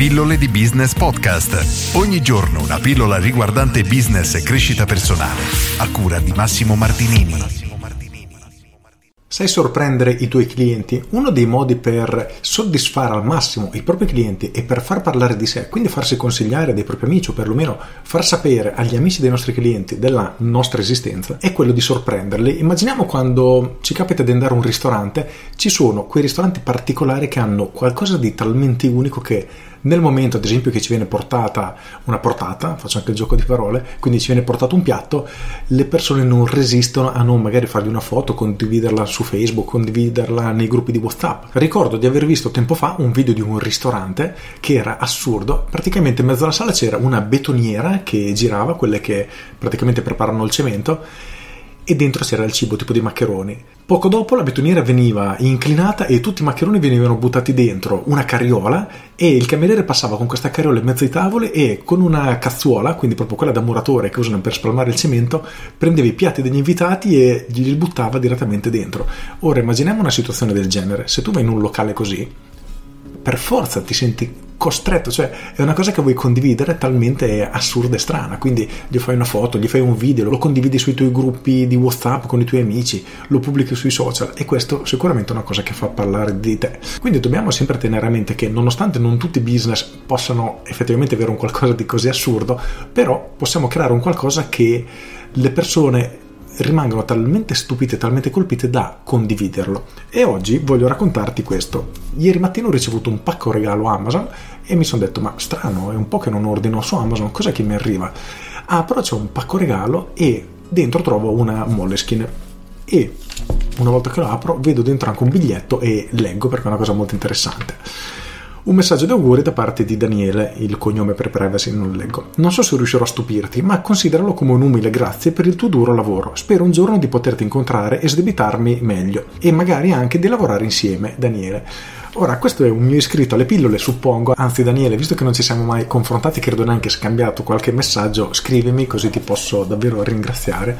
Pillole di Business Podcast. Ogni giorno una pillola riguardante business e crescita personale. A cura di Massimo Martinini. Sai sorprendere i tuoi clienti? Uno dei modi per soddisfare al massimo i propri clienti e per far parlare di sé, quindi farsi consigliare dai propri amici o perlomeno far sapere agli amici dei nostri clienti della nostra esistenza, è quello di sorprenderli. Immaginiamo quando ci capita di andare a un ristorante, ci sono quei ristoranti particolari che hanno qualcosa di talmente unico che nel momento ad esempio che ci viene portata una portata, faccio anche il gioco di parole, quindi ci viene portato un piatto, le persone non resistono a non magari fargli una foto, condividerla su Facebook, condividerla nei gruppi di WhatsApp. Ricordo di aver visto tempo fa un video di un ristorante che era assurdo, praticamente in mezzo alla sala c'era una betoniera che girava, quelle che praticamente preparano il cemento e dentro c'era il cibo tipo di maccheroni. Poco dopo la betoniera veniva inclinata e tutti i maccheroni venivano buttati dentro una carriola e il cameriere passava con questa carriola in mezzo ai tavoli e con una cazzuola, quindi proprio quella da muratore che usano per spalmare il cemento, prendeva i piatti degli invitati e li buttava direttamente dentro. Ora immaginiamo una situazione del genere, se tu vai in un locale così, per forza ti senti costretto, cioè è una cosa che vuoi condividere talmente assurda e strana, quindi gli fai una foto, gli fai un video, lo condividi sui tuoi gruppi di WhatsApp con i tuoi amici, lo pubblichi sui social e questo sicuramente è una cosa che fa parlare di te. Quindi dobbiamo sempre tenere a mente che nonostante non tutti i business possano effettivamente avere un qualcosa di così assurdo, però possiamo creare un qualcosa che le persone rimangono talmente stupite, talmente colpite da condividerlo. E oggi voglio raccontarti questo. Ieri mattina ho ricevuto un pacco regalo Amazon e mi sono detto, ma strano, è un po' che non ordino su Amazon, cos'è che mi arriva? Ah, però c'è un pacco regalo e dentro trovo una Moleskin e una volta che lo apro vedo dentro anche un biglietto e leggo perché è una cosa molto interessante. Un messaggio di auguri da parte di Daniele, il cognome per privacy non leggo. Non so se riuscirò a stupirti, ma consideralo come un umile grazie per il tuo duro lavoro. Spero un giorno di poterti incontrare e sdebitarmi meglio e magari anche di lavorare insieme, Daniele. Ora, questo è un mio iscritto alle pillole, suppongo. Anzi, Daniele, visto che non ci siamo mai confrontati, credo neanche scambiato qualche messaggio, scrivimi così ti posso davvero ringraziare.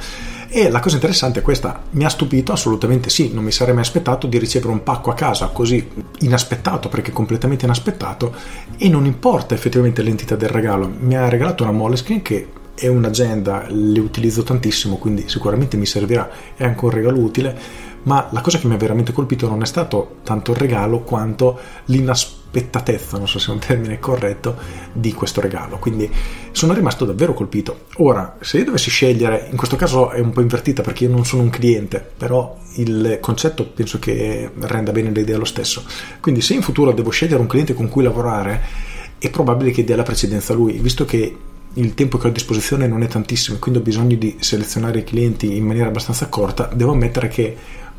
E la cosa interessante è questa, mi ha stupito? Assolutamente sì, non mi sarei mai aspettato di ricevere un pacco a casa così inaspettato, perché completamente inaspettato, e non importa effettivamente l'entità del regalo, mi ha regalato una Moleskine che è un'agenda, le utilizzo tantissimo, quindi sicuramente mi servirà, è anche un regalo utile, ma la cosa che mi ha veramente colpito non è stato tanto il regalo quanto l'inaspettatezza, non so se è un termine corretto, di questo regalo. Quindi sono rimasto davvero colpito. Ora, se io dovessi scegliere, in questo caso è un po' invertita perché io non sono un cliente, però il concetto penso che renda bene l'idea lo stesso. Quindi se in futuro devo scegliere un cliente con cui lavorare, è probabile che dia la precedenza a lui, visto che il tempo che ho a disposizione non è tantissimo, quindi ho bisogno di selezionare i clienti in maniera abbastanza corta, devo ammettere che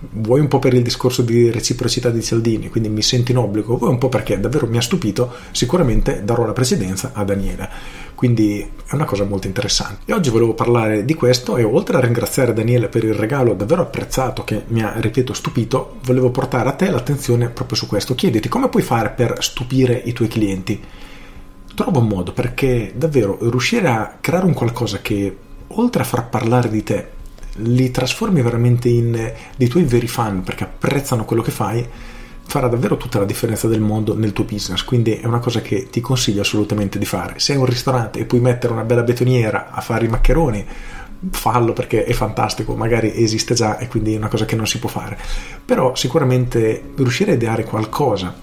vuoi un po' per il discorso di reciprocità di Cialdini, quindi mi sento in obbligo, vuoi un po' perché davvero mi ha stupito, sicuramente darò la precedenza a Daniele. Quindi è una cosa molto interessante. E oggi volevo parlare di questo e oltre a ringraziare Daniele per il regalo davvero apprezzato che mi ha, ripeto, stupito, volevo portare a te l'attenzione proprio su questo. Chiediti come puoi fare per stupire i tuoi clienti. Trova un modo perché davvero riuscire a creare un qualcosa che oltre a far parlare di te li trasformi veramente in dei tuoi veri fan perché apprezzano quello che fai, farà davvero tutta la differenza del mondo nel tuo business. Quindi è una cosa che ti consiglio assolutamente di fare. Se hai un ristorante e puoi mettere una bella betoniera a fare i maccheroni, fallo perché è fantastico, magari esiste già e quindi è una cosa che non si può fare. Però sicuramente riuscire a ideare qualcosa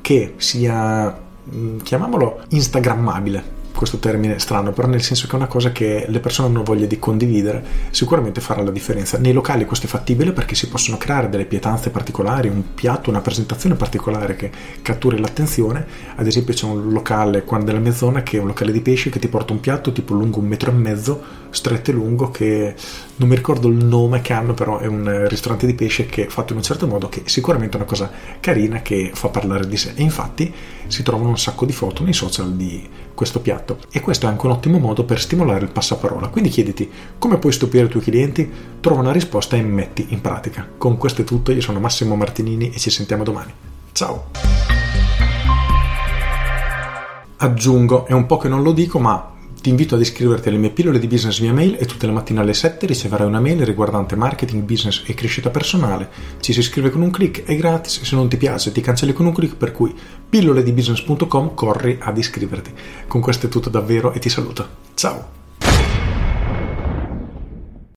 che sia, mm, chiamiamolo, instagrammabile questo termine strano, però nel senso che è una cosa che le persone hanno voglia di condividere, sicuramente farà la differenza. Nei locali questo è fattibile perché si possono creare delle pietanze particolari, un piatto, una presentazione particolare che catturi l'attenzione. Ad esempio c'è un locale qua nella mia zona che è un locale di pesce che ti porta un piatto tipo lungo un metro e mezzo, stretto e lungo, che non mi ricordo il nome che hanno, però è un ristorante di pesce che è fatto in un certo modo che sicuramente è una cosa carina che fa parlare di sé. E infatti si trovano un sacco di foto nei social di questo piatto e questo è anche un ottimo modo per stimolare il passaparola. Quindi chiediti come puoi stupire i tuoi clienti, trova una risposta e metti in pratica. Con questo è tutto, io sono Massimo Martinini e ci sentiamo domani. Ciao! Aggiungo, è un po' che non lo dico, ma ti invito ad iscriverti alle mie pillole di business via mail e tutte le mattine alle 7 riceverai una mail riguardante marketing, business e crescita personale. Ci si iscrive con un clic, è gratis, se non ti piace ti cancelli con un clic, per cui pilloledibusiness.com corri ad iscriverti. Con questo è tutto davvero e ti saluto. Ciao!